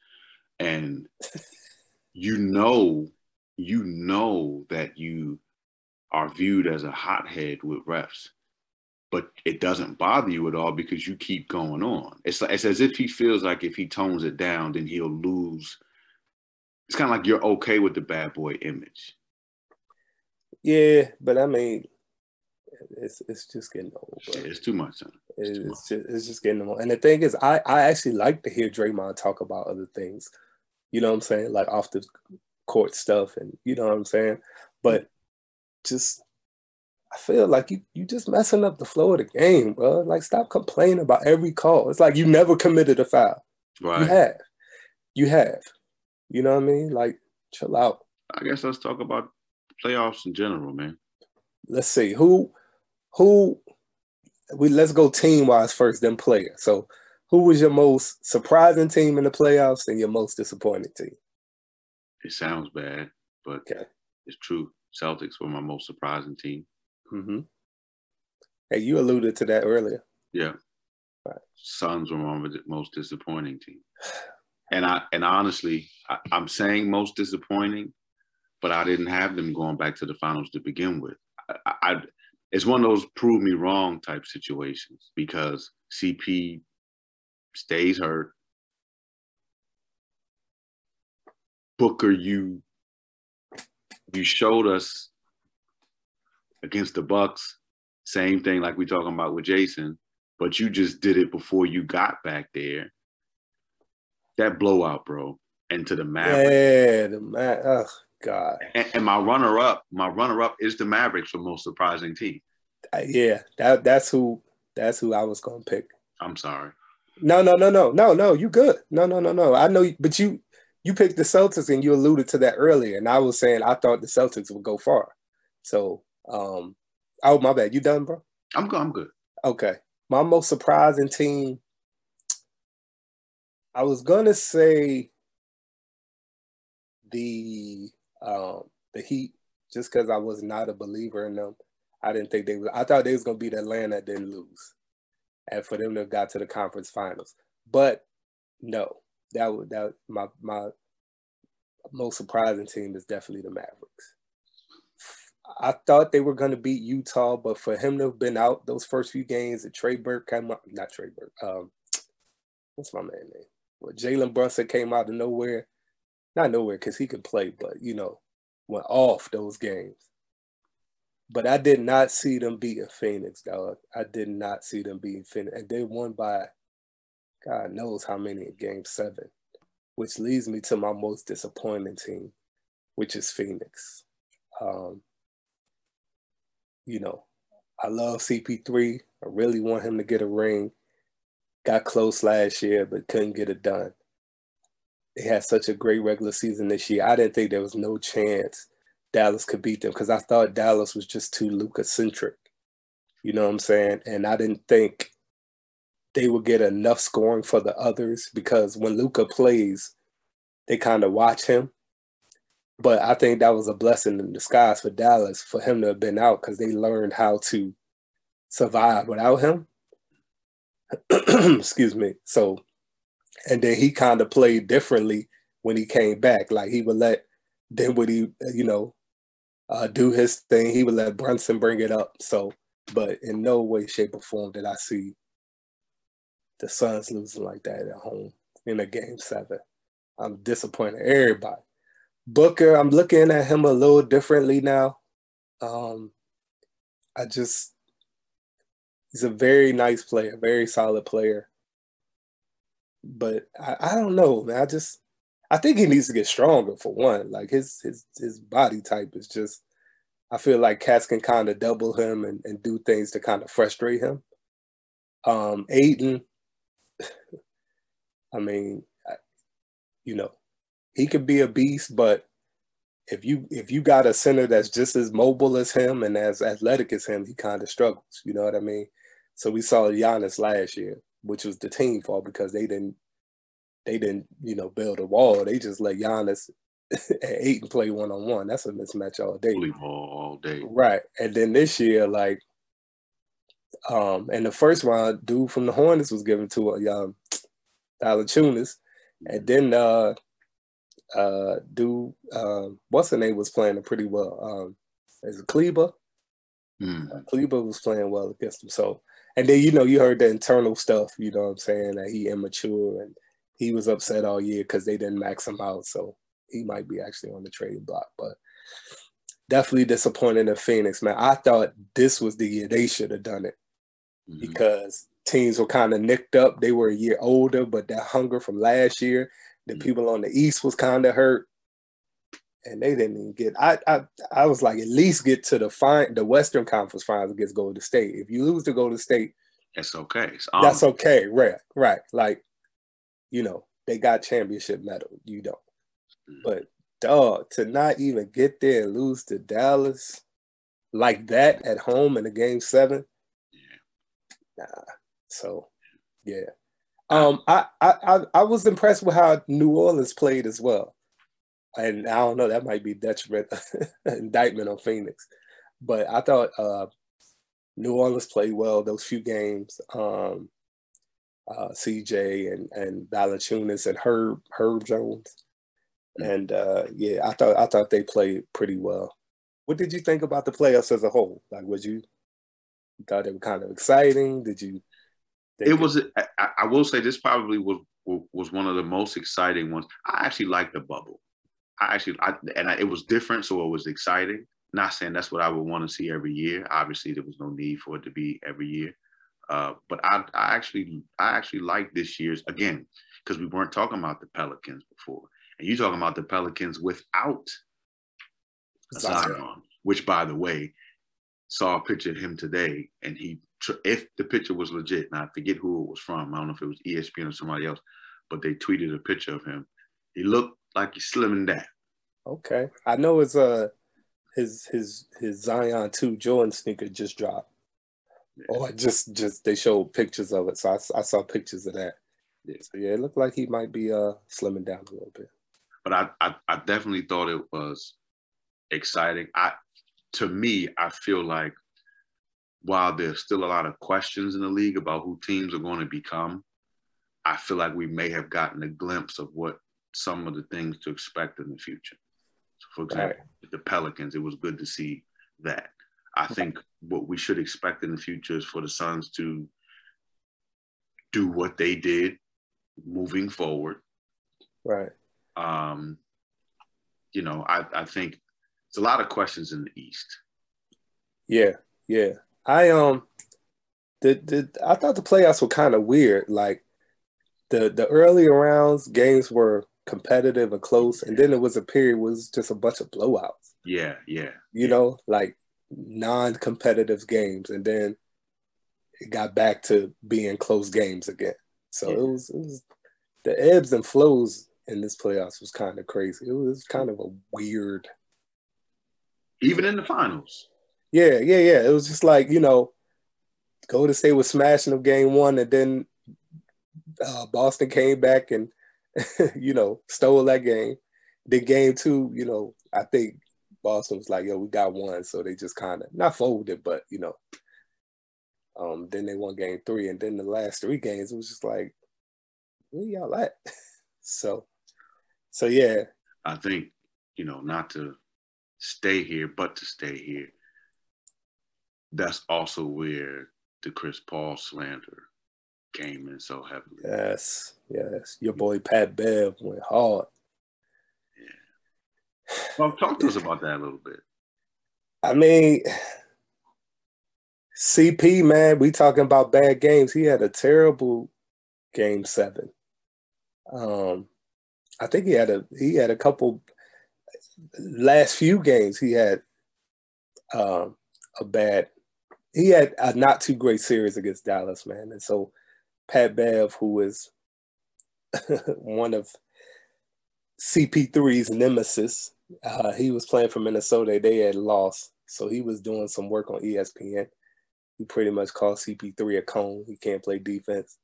and you know you know that you are viewed as a hothead with refs but it doesn't bother you at all because you keep going on it's, like, it's as if he feels like if he tones it down then he'll lose it's kind of like you're okay with the bad boy image. Yeah, but I mean, it's it's just getting old. Bro. It's too much. Huh? It's, it's, just, it's just getting old. And the thing is, I I actually like to hear Draymond talk about other things. You know what I'm saying? Like off the court stuff, and you know what I'm saying. But just I feel like you you just messing up the flow of the game, bro. Like stop complaining about every call. It's like you never committed a foul. Right. You have. You have. You know what I mean? Like, chill out. I guess let's talk about playoffs in general, man. Let's see who who we let's go team wise first, then player. So who was your most surprising team in the playoffs and your most disappointing team? It sounds bad, but okay. it's true. Celtics were my most surprising team. Mm-hmm. Hey, you alluded to that earlier. Yeah. Right. Suns were my most disappointing team. And I and honestly, I, I'm saying most disappointing, but I didn't have them going back to the finals to begin with. I, I it's one of those prove me wrong type situations because CP stays hurt. Booker, you you showed us against the Bucks, same thing like we talking about with Jayson, but you just did it before you got back there. That blowout, bro, and to the Mavericks. Yeah, the Ma- oh God. And, and my runner up, my runner up is the Mavericks for most surprising team. Uh, yeah, that that's who that's who I was gonna pick. I'm sorry. No, no, no, no, no, no. You good? No, no, no, no. I know, but you you picked the Celtics and you alluded to that earlier, and I was saying I thought the Celtics would go far. So, um, oh my bad. You done, bro? I'm good. I'm good. Okay. My most surprising team. I was gonna say the um, the Heat, just because I was not a believer in them. I didn't think they was. I thought they was gonna be the Atlanta that didn't lose, and for them to have got to the conference finals. But no, that would that my my most surprising team is definitely the Mavericks. I thought they were going to beat Utah, but for him to have been out those first few games, and Trey Burke came up, not Trey Burke, um, what's my man name? Well, Jalen Brunson came out of nowhere, not nowhere because he could play, but you know, went off those games. But I did not see them beating Phoenix, dog. I did not see them beating Phoenix. And they won by God knows how many in game seven, which leads me to my most disappointing team, which is Phoenix. Um, you know, I love CP3. I really want him to get a ring. Got close last year, but couldn't get it done. They had such a great regular season this year. I didn't think there was no chance Dallas could beat them because I thought Dallas was just too Luka centric. You know what I'm saying? And I didn't think they would get enough scoring for the others because when Luka plays, they kind of watch him. But I think that was a blessing in disguise for Dallas for him to have been out because they learned how to survive without him. Excuse me. So, and then he kind of played differently when he came back. Like he would let then would he, you know, uh, do his thing. He would let Brunson bring it up. So, but in no way, shape, or form did I see the Suns losing like that at home in a game seven. I'm disappointed. Everybody. Booker, I'm looking at him a little differently now. Um, I just he's a very nice player, very solid player. But I, I don't know, man. I just I think he needs to get stronger for one. Like his his his body type is just. I feel like cats can kind of double him and, and do things to kind of frustrate him. Um, Ayton, I mean, you know, he could be a beast, but if you if you got a center that's just as mobile as him and as athletic as him, he kind of struggles. You know what I mean? So we saw Giannis last year, which was the team fault because they didn't they didn't, you know, build a wall. They just let Giannis at eight and play one on one. That's a mismatch all day. all day. Right. And then this year, like, um, in the first round, dude from the Hornets was given to a um, Valanciunas, and then uh, uh, dude, uh, what's the name was playing pretty well. Um, is it Kleber? Mm. Uh, Kleber was playing well against him. So, and then you know you heard the internal stuff. You know what I'm saying that he immature and he was upset all year because they didn't max him out. So he might be actually on the trading block. But definitely disappointed in Phoenix, man. I thought this was the year they should have done it mm-hmm. because teams were kind of nicked up. They were a year older, but that hunger from last year, the mm-hmm. people on the East was kind of hurt. And they didn't even get. I, I I was like, at least get to the fine, the Western Conference Finals against Golden State. If you lose to Golden State, that's okay. That's okay, right? Right. Like you know, they got championship medal. You don't. Mm-hmm. But dog, to not even get there and lose to Dallas like that at home in a game seven, nah. So, yeah. Um, I, I I was impressed with how New Orleans played as well, and I don't know that might be detriment indictment on Phoenix, but I thought uh, New Orleans played well those few games. Um, uh, CJ and and Valanciunas and Herb Herb Jones, and uh, yeah, I thought I thought they played pretty well. What did you think about the playoffs as a whole? Like, you, you thought they were kind of exciting? Did you? It was. I, I, will say this probably was was one of the most exciting ones. I actually liked the bubble. I actually, I, and I, it was different, so it was exciting. Not saying that's what I would want to see every year. Obviously, there was no need for it to be every year. Uh, but I, I actually, I actually like this year's again because we weren't talking about the Pelicans before, and you talking about the Pelicans without Zion, which, by the way, saw a picture of him today, and he, if the picture was legit, and I forget who it was from, I don't know if it was ESPN or somebody else, but they tweeted a picture of him. He looked like he's slimming down. Okay, I know it's uh his his his Zion two Jordan sneaker just dropped. Yeah. Oh, just just they showed pictures of it, so I, I saw pictures of that. Yeah. So yeah, it looked like he might be uh slimming down a little bit. But I, I, I definitely thought it was exciting. I to me, I feel like while there's still a lot of questions in the league about who teams are going to become, I feel like we may have gotten a glimpse of what some of the things to expect in the future. So for example, right. the Pelicans, it was good to see that. I think what we should expect in the future is for the Suns to do what they did moving forward. Right. Um, you know, I, I think it's a lot of questions in the East. Yeah, yeah. I um the the I thought the playoffs were kind of weird. Like the the earlier rounds, games were competitive and close, and then there was a period was just a bunch of blowouts. Yeah, yeah. You know, like non-competitive games, and then it got back to being close games again. So yeah. it was it was the ebbs and flows in this playoffs was kind of crazy. It was kind of a weird even in the finals. Yeah, yeah, yeah. It was just like you know, Golden State was smashing them game one, and then uh, Boston came back and you know stole that game. Then game two, you know, I think Boston was like, "Yo, we got one," so they just kind of not folded, but you know. Um, then they won game three, and then the last three games, it was just like, where y'all at? so, so yeah. I think you know not to stay here, but to stay here. That's also where the Chris Paul slander came in so heavily. Yes, yes. Your boy Pat Bev went hard. Yeah. Well, talk to us about that a little bit. I mean, CP, man, we talking about bad games. He had a terrible game seven. Um, I think he had a he had a couple last few games he had um, a bad he had a not too great series against Dallas, man. And so Pat Bev, who is one of CP3's nemesis, uh, he was playing for Minnesota. They had lost, so he was doing some work on ESPN. He pretty much called CP3 a cone. He can't play defense.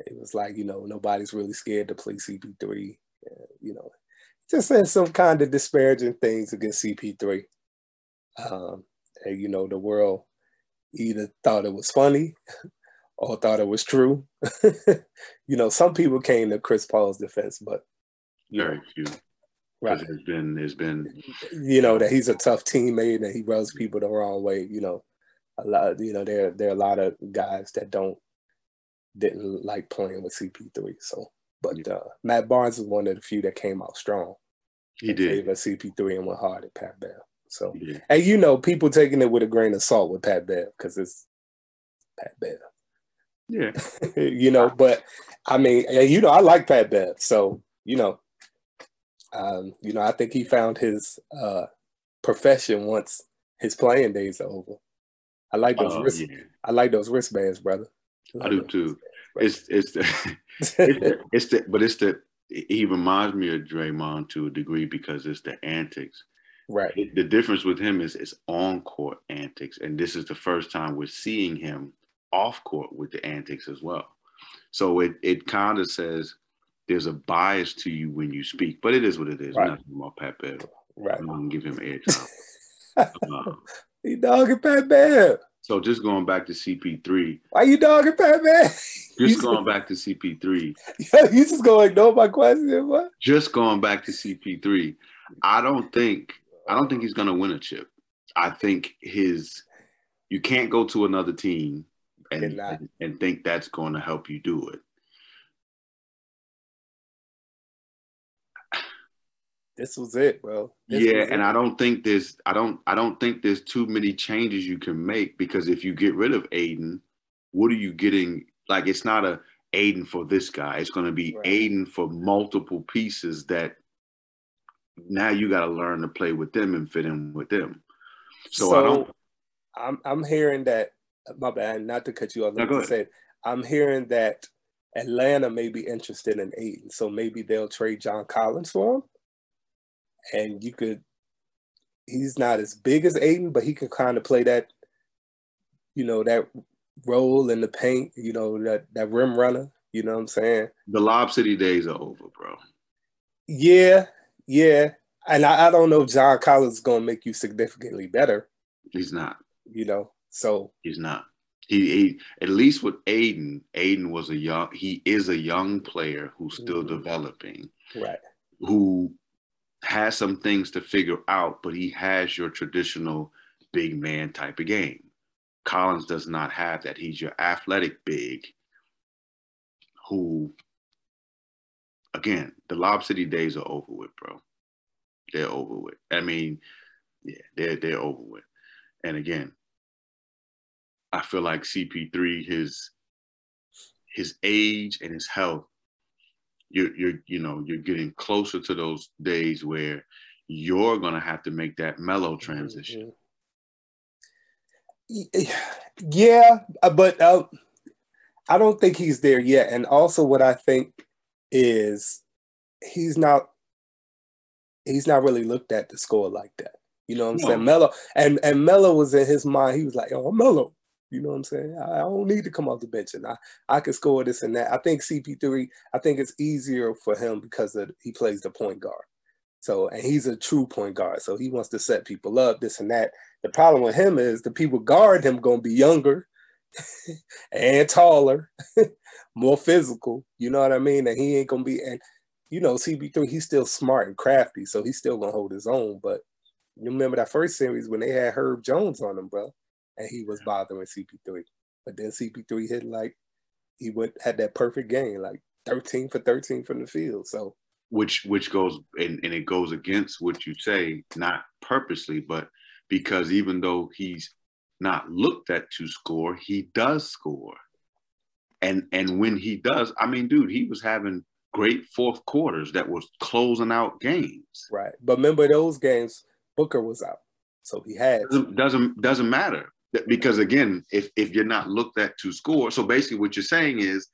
It was like, you know, nobody's really scared to play CP3. Uh, you know, just saying some kind of disparaging things against CP3. Um, and you know, the world either thought it was funny or thought it was true. you know, some people came to Chris Paul's defense, but very know, few. Right. There's been there's been you know that he's a tough teammate and he rubs people the wrong way. You know, a lot. You know, there there are a lot of guys that don't didn't like playing with CP3. So but uh, Matt Barnes is one of the few that came out strong. He did. CP3 and went hard at Pat Bev. So, and you know, people taking it with a grain of salt with Pat Bev because it's Pat Bev. Yeah. you know, but I mean, you know, I like Pat Bev. So, you know, um, you know, I think he found his uh, profession once his playing days are over. I like those uh, wrist, yeah. I like those wristbands, brother. I, I do too. It's it's the, it's the, it's the but it's the he reminds me of Draymond to a degree because it's the antics. Right. The difference with him is it's on court antics, and this is the first time we're seeing him off court with the antics as well. So it it kind of says there's a bias to you when you speak, but it is what it is. Right. Nothing about Pat Bev. Right. I'm gonna give him airtime. um, he dogging Pat Bev. So just going back to CP3. Why you dogging Pat? Just going back to CP3. Yeah, you just gonna ignore my question, what? Just going back to CP3. I don't think I don't think he's gonna win a chip. I think his you can't go to another team and, and, and think that's going to help you do it. This was it, bro. This yeah, and it. I don't think there's I don't I don't think there's too many changes you can make because if you get rid of Ayton, what are you getting? Like it's not a Ayton for this guy. It's going to be right. Ayton for multiple pieces that now you got to learn to play with them and fit in with them. So, so I don't. I'm I'm hearing that. My bad. Not to cut you off. No, to say, I'm hearing that Atlanta may be interested in Ayton, so maybe they'll trade John Collins for him, and you could. He's not as big as Ayton, but he can kind of play that. You know that role in the paint. You know that that rim runner. You know what I'm saying? The Lob City days are over, bro. Yeah, yeah, and I, I don't know if John Collins is going to make you significantly better. He's not. You know, so he's not. He, he at least with Ayton, Ayton was a young. He is a young player who's still mm-hmm. developing. Right. Who has some things to figure out, but he has your traditional big man type of game. Collins does not have that. He's your athletic big who again, the Lob City days are over with, bro. They're over with. I mean, yeah, they're they're over with. And again, I feel like CP3, his his age and his health, you're you're you know you're getting closer to those days where you're gonna have to make that Melo transition. Yeah, but uh, I don't think he's there yet. And also, what I think is he's not he's not really looked at the score like that. You know what I'm no. saying? Melo and and Melo was in his mind. He was like, "Oh, Melo, you know what I'm saying? I don't need to come off the bench and I I can score this and that." I think CP3. I think it's easier for him because of, he plays the point guard. So and he's a true point guard. So he wants to set people up, this and that. The problem with him is the people guard him gonna be younger and taller, more physical. You know what I mean? And he ain't gonna be and you know, CP3, he's still smart and crafty, so he's still gonna hold his own. But you remember that first series when they had Herb Jones on him, bro, and he was bothering CP3. But then CP3 hit like he went had that perfect game, like 13 for 13 from the field. So which which goes and, and it goes against what you say, not purposely, but because even though he's not looked at to score, he does score. And and when he does, I mean, dude, he was having great fourth quarters that was closing out games. Right. But remember those games, Booker was out. So he had doesn't doesn't, doesn't matter. Because again, if, if you're not looked at to score, so basically what you're saying is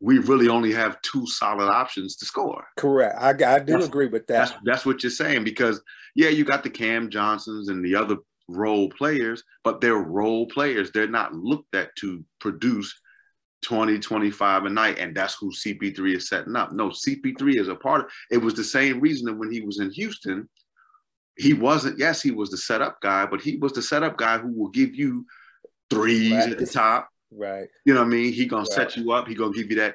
we really only have two solid options to score. Correct. I, I do that's, agree with that. That's, that's what you're saying because yeah, you got the Cam Johnsons and the other role players, but they're role players. They're not looked at to produce 20, 25 a night, and that's who CP3 is setting up. No, CP3 is a part of it. was the same reason that when he was in Houston, he wasn't, yes, he was the setup guy, but he was the setup guy who will give you threes right. at the top. Right. You know what I mean? He gonna right. set you up, he gonna give you that that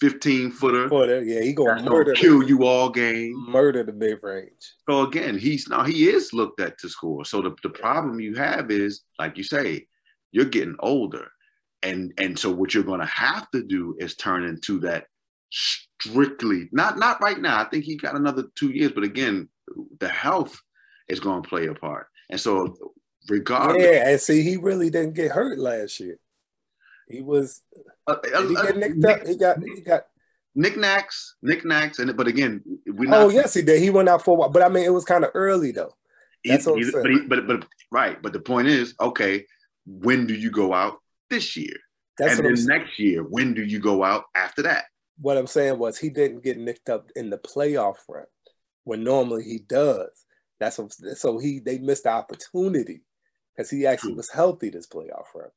15 footer. Footer, yeah, he gonna murder gonna kill the, you all game. Murder the mid range. So again, he's now he is looked at to score. So the, the problem you have is, like you say, you're getting older and and so what you're going to have to do is turn into that strictly not not right now i think he got another two years but again the health is going to play a part and so regardless yeah and see he really didn't get hurt last year he was uh, uh, he uh, get nicked up he got he got knickknacks knickknacks and but again we oh yes he did he went out for a while but i mean it was kind of early though That's he, what but, he, but but right but the point is okay when do you go out this year. That's and then next year, when do you go out after that? What I'm saying was he didn't get nicked up in the playoff run when normally he does. That's what, so he they missed the opportunity because he actually True. was healthy this playoff run.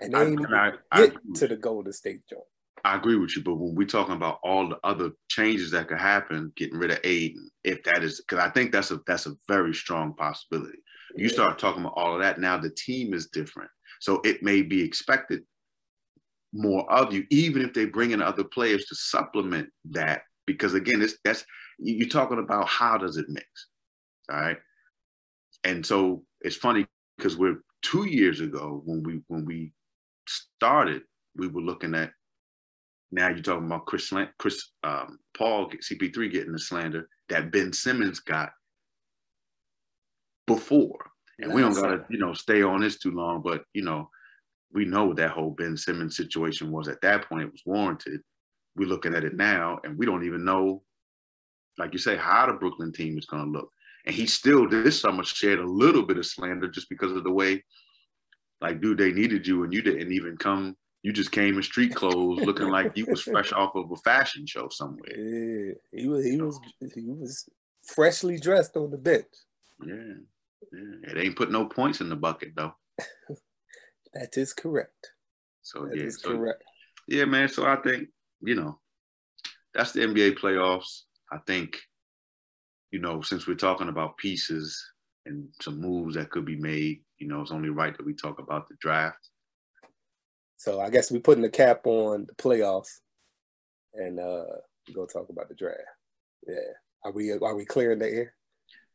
And they I, I, get I, to the Golden State joint. I agree with you, but when we're talking about all the other changes that could happen, getting rid of Ayton, if that is, because I think that's a that's a very strong possibility. Yeah. You start talking about all of that now, the team is different, so it may be expected more of you, even if they bring in other players to supplement that. Because again, it's that's you're talking about how does it mix, all right? And so it's funny because we're two years ago when we when we started, we were looking at. Now you're talking about Chris Chris um, Paul CP3 getting the slander that Ben Simmons got before, and we don't gotta you know stay on this too long, but you know we know that whole Ben Simmons situation was at that point it was warranted. We're looking at it now, and we don't even know, like you say, how the Brooklyn team is going to look. And he still this summer shared a little bit of slander just because of the way, like, dude, they needed you, and you didn't even come. You just came in street clothes, looking like you was fresh off of a fashion show somewhere. Yeah, he was. He was. He was freshly dressed on the bench. Yeah, yeah. It ain't put no points in the bucket though. That is correct. So that yeah, so, correct. Yeah, man. So I think you know that's the NBA playoffs. I think you know since we're talking about pieces and some moves that could be made, you know, it's only right that we talk about the draft. So I guess we're putting the cap on the playoffs, and uh go talk about the draft. Yeah, are we are we clearing the air?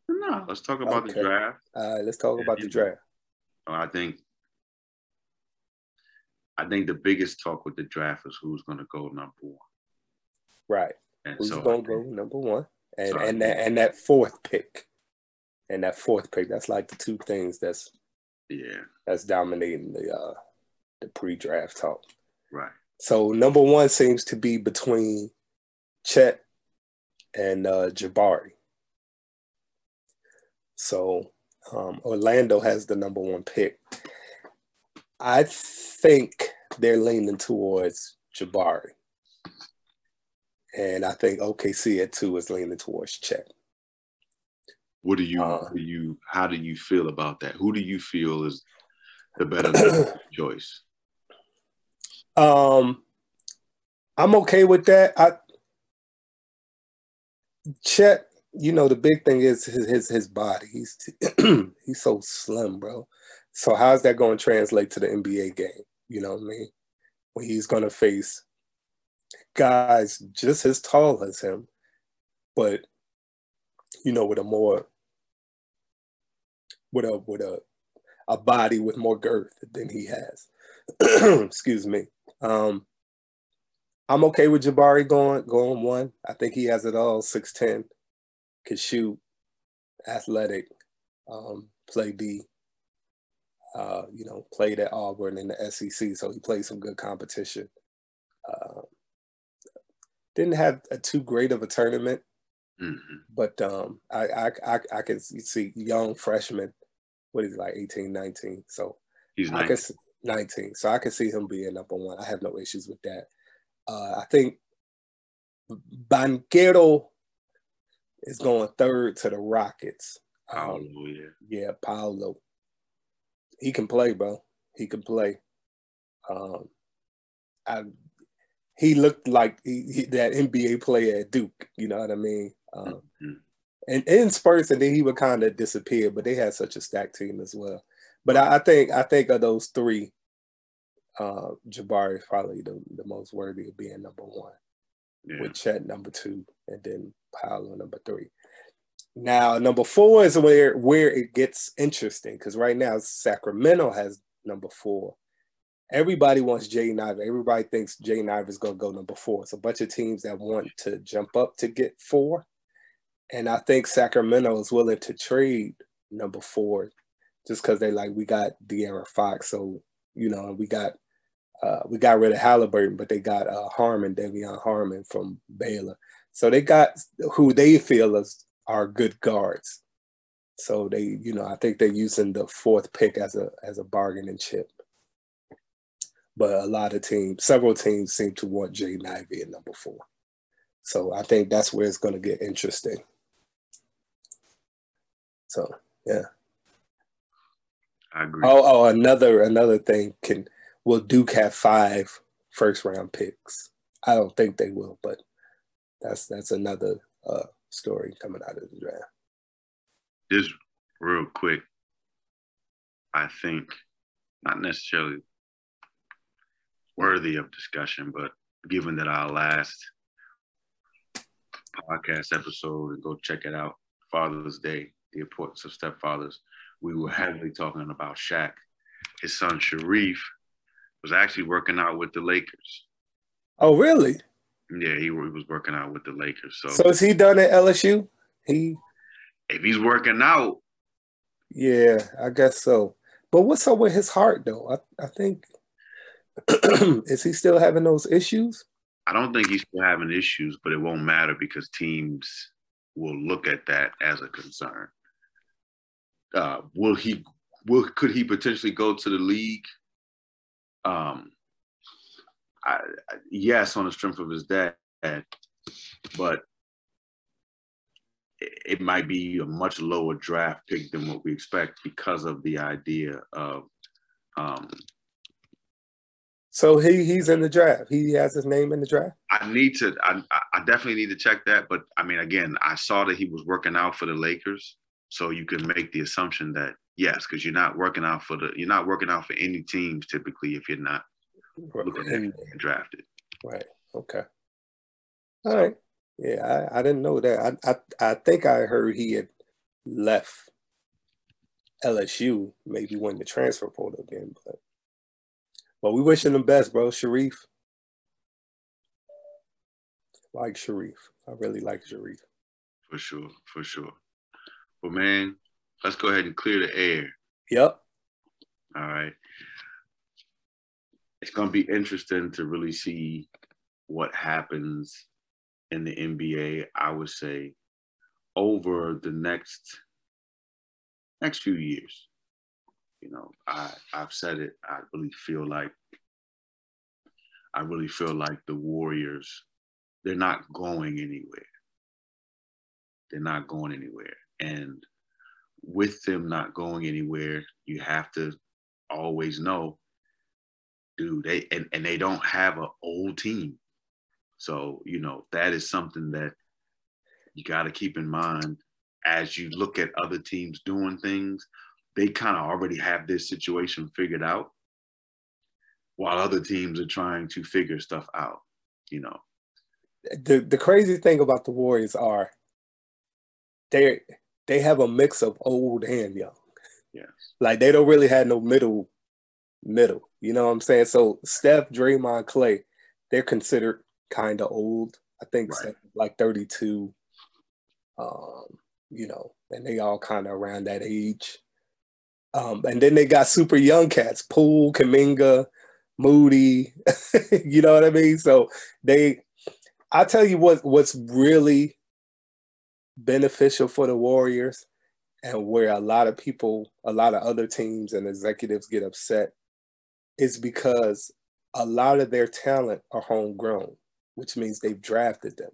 No, let's talk about okay. the draft. Uh, let's talk about the draft. I think I think the biggest talk with the draft is who's going to go number one. Right. And who's so going to go number one? And and that and that fourth pick, and that fourth pick. That's like the two things that's yeah that's dominating the uh the pre-draft talk. Right. So number one seems to be between Chet and uh, Jabari. So um, Orlando has the number one pick. I think they're leaning towards Jabari. And I think OKC at two is leaning towards Chet. What do you, uh, do you how do you feel about that? Who do you feel is the better choice? Um I'm okay with that. I Chet, you know, the big thing is his his, his body. He's he's so slim, bro. So how's that going to translate to the NBA game? You know what I mean? When he's going to face guys just as tall as him, but you know, with a more with a with a a body with more girth than he has. Excuse me. Um, I'm okay with Jabari going going one. I think he has it all. Six ten, can shoot, athletic, um, play D uh, you know, played at Auburn in the SEC, so he played some good competition. Uh, didn't have a too great of a tournament, mm-hmm. but um, I, I, I I can see young freshman, what is it, like 18, 19. So he's 19. I can, 19. So I can see him being number one. I have no issues with that. Uh, I think Banchero is going third to the Rockets. Paolo, um, yeah. Yeah, Paolo he can play, bro. He can play. Um, I, he looked like he, he, that NBA player at Duke. You know what I mean? Um, mm-hmm. And in Spurs, and then he would kind of disappear. But they had such a stacked team as well. But I, I think I think of those three, uh, Jabari is probably the, the most worthy of being number one, yeah. with Chet number two, and then Paolo number three. Now, number four is where where it gets interesting because right now Sacramento has number four. Everybody wants Jaden Ivey. Everybody thinks Jaden Ivey is going to go number four. It's a bunch of teams that want to jump up to get four, and I think Sacramento is willing to trade number four just because they like we got De'Aaron Fox, so you know we got uh, we got rid of Halliburton, but they got uh, Harmon, De'Vion Harmon from Baylor. So they got who they feel is are good guards. So they, you know, I think they're using the fourth pick as a as a bargaining chip. But a lot of teams, several teams seem to want Jaden Ivey at number four. So I think that's where it's going to get interesting. So yeah. I agree. Oh, oh, another another thing. Can will Duke have five first round picks? I don't think they will, but that's that's another uh, story coming out of the draft. Just real quick, I think not necessarily worthy of discussion, but given that our last podcast episode and go check it out, Father's Day, the importance of stepfathers, we were heavily talking about Shaq. His son Shareef was actually working out with the Lakers. Oh, really? Yeah, he, he was working out with the Lakers. So, so is he done at LSU? He, if he's working out, yeah, I guess so. But what's up with his heart, though? I, I think is he still having those issues? I don't think he's still having issues, but it won't matter because teams will look at that as a concern. Uh, will he? Will could he potentially go to the league? Um, I, yes, on the strength of his dad, but it might be a much lower draft pick than what we expect because of the idea of. Um, so he he's in the draft. He has his name in the draft. I need to. I I definitely need to check that. But I mean, again, I saw that he was working out for the Lakers, so you can make the assumption that yes, because you're not working out for the you're not working out for any teams typically if you're not looking at drafted. Right. Okay. All right. Yeah, I, I didn't know that. I, I I think I heard he had left LSU, maybe when the transfer portal again, but but we wishing him best, bro. Shareef. Like Shareef. I really like Shareef. For sure, for sure. Well, man, let's go ahead and clear the air. Yep. All right. It's gonna be interesting to really see what happens in the NBA, I would say, over the next next few years. You know, I I've said it. I really feel like I really feel like the Warriors, they're not going anywhere. They're not going anywhere. And with them not going anywhere, you have to always know, dude, they and, and they don't have an old team. So, you know, that is something that you got to keep in mind as you look at other teams doing things. They kind of already have this situation figured out while other teams are trying to figure stuff out, you know. The the crazy thing about the Warriors are they they have a mix of old and young. Yeah. Like they don't really have no middle middle. You know what I'm saying? So Steph, Draymond, Klay, they're considered kind of old. I think right. like 32. Um, you know, and they all kind of around that age. Um, and then they got super young cats, Poole, Kuminga, Moody. you know what I mean? So they, I tell you what, what's really beneficial for the Warriors, and where a lot of people, a lot of other teams and executives get upset, is because a lot of their talent are homegrown which means they've drafted them.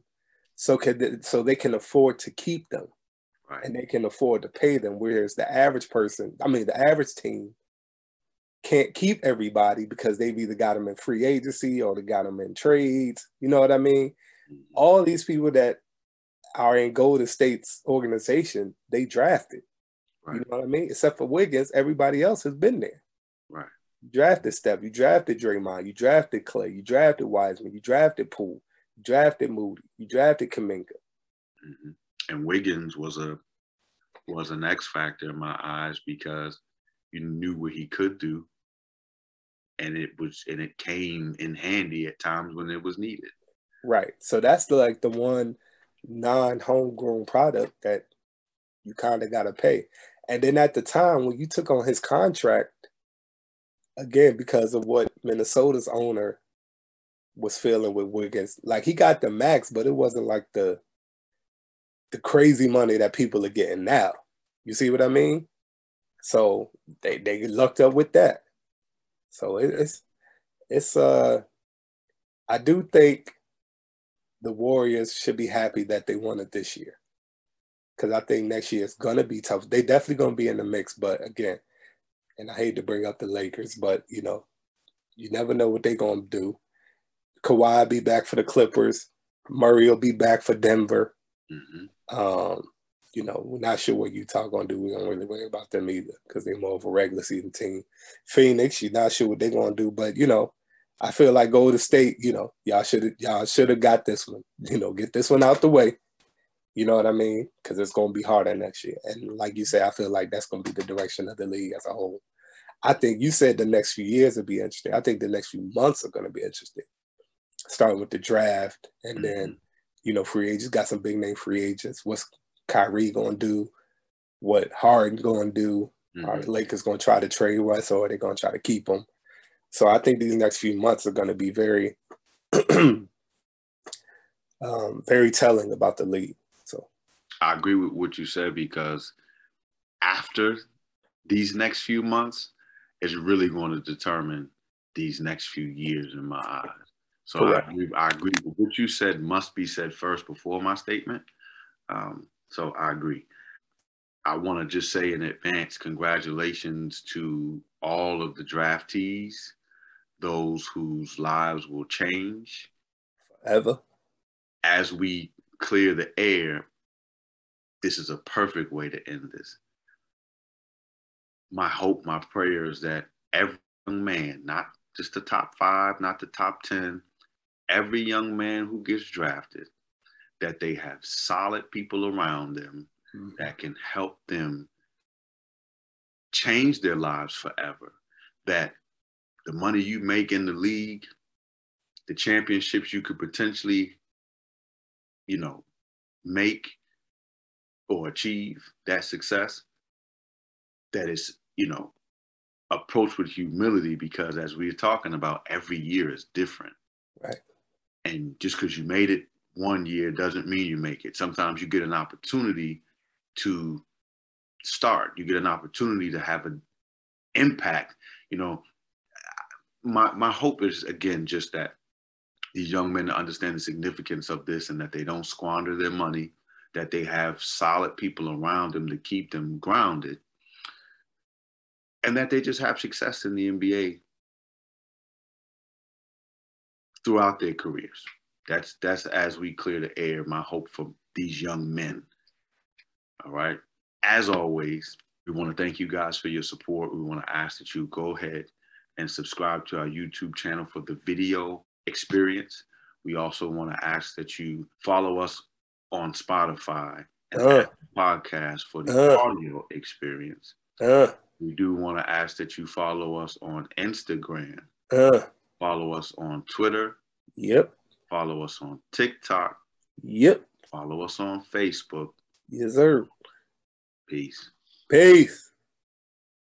So can they, so they can afford to keep them, right. and they can afford to pay them. Whereas the average person, I mean, the average team can't keep everybody because they've either got them in free agency or they got them in trades. You know what I mean? Mm-hmm. All these people that are in Golden State's organization, they drafted. Right. You know what I mean? Except for Wiggins, everybody else has been there. Right. You drafted Steph, you drafted Draymond, you drafted Klay, you drafted Wiseman, you drafted Poole, you drafted Moody, you drafted Kuminga. Mm-hmm. And Wiggins was a was an X factor in my eyes because you knew what he could do, and it was and it came in handy at times when it was needed. Right. So that's the, like the one non-homegrown product that you kind of got to pay. And then at the time when you took on his contract, again because of what Minnesota's owner was feeling with Wiggins. Like he got the max, but it wasn't like the the crazy money that people are getting now. You see what I mean? So they they lucked up with that. So it, it's it's uh I do think the Warriors should be happy that they won it this year. Cause I think next year is gonna be tough. They definitely gonna be in the mix, but again, and I hate to bring up the Lakers, but you know, You never know what they're gonna do. Kawhi be back for the Clippers. Murray will be back for Denver. Mm-hmm. Um, you know, we're not sure what Utah gonna do. We don't really worry about them either because they're more of a regular season team. Phoenix, you're not sure what they're gonna do, but you know, I feel like Golden State, you know, y'all should y'all should have got this one. You know, get this one out the way. You know what I mean? Because it's gonna be harder next year. And like you say, I feel like that's gonna be the direction of the league as a whole. I think you said the next few years will be interesting. I think the next few months are gonna be interesting. Starting with the draft and mm-hmm. then, you know, free agents got some big name free agents. What's Kyrie gonna do? What Harden gonna do? Mm-hmm. Are the Lakers gonna try to trade West or are they gonna try to keep him? So I think these next few months are gonna be very um, very telling about the league. So I agree with what you said because after these next few months is really going to determine these next few years in my eyes. So I agree, I agree with what you said must be said first before my statement. Um, so I agree. I want to just say in advance, congratulations to all of the draftees, those whose lives will change forever. As we clear the air, this is a perfect way to end this. My hope, my prayer is that every man, not just the top five, not the top 10, every young man who gets drafted that they have solid people around them mm-hmm. that can help them change their lives forever. That the money you make in the league, the championships you could potentially, you know, make or achieve that success, that is, you know, approach with humility because as we are talking about, every year is different. And just because you made it one year doesn't mean you make it. Sometimes you get an opportunity to start. You get an opportunity to have an impact. You know, my my hope is again just that these young men understand the significance of this and that they don't squander their money, that they have solid people around them to keep them grounded, and that they just have success in the NBA throughout their careers. That's that's as we clear the air, my hope for these young men. All right. As always, we want to thank you guys for your support. We want to ask that you go ahead and subscribe to our YouTube channel for the video experience. We also want to ask that you follow us on Spotify and uh, podcast for the uh, audio experience. Uh, we do want to ask that you follow us on Instagram. Follow us on Twitter. Yep. Follow us on TikTok. Yep. Follow us on Facebook. Yes, sir. Peace. Peace.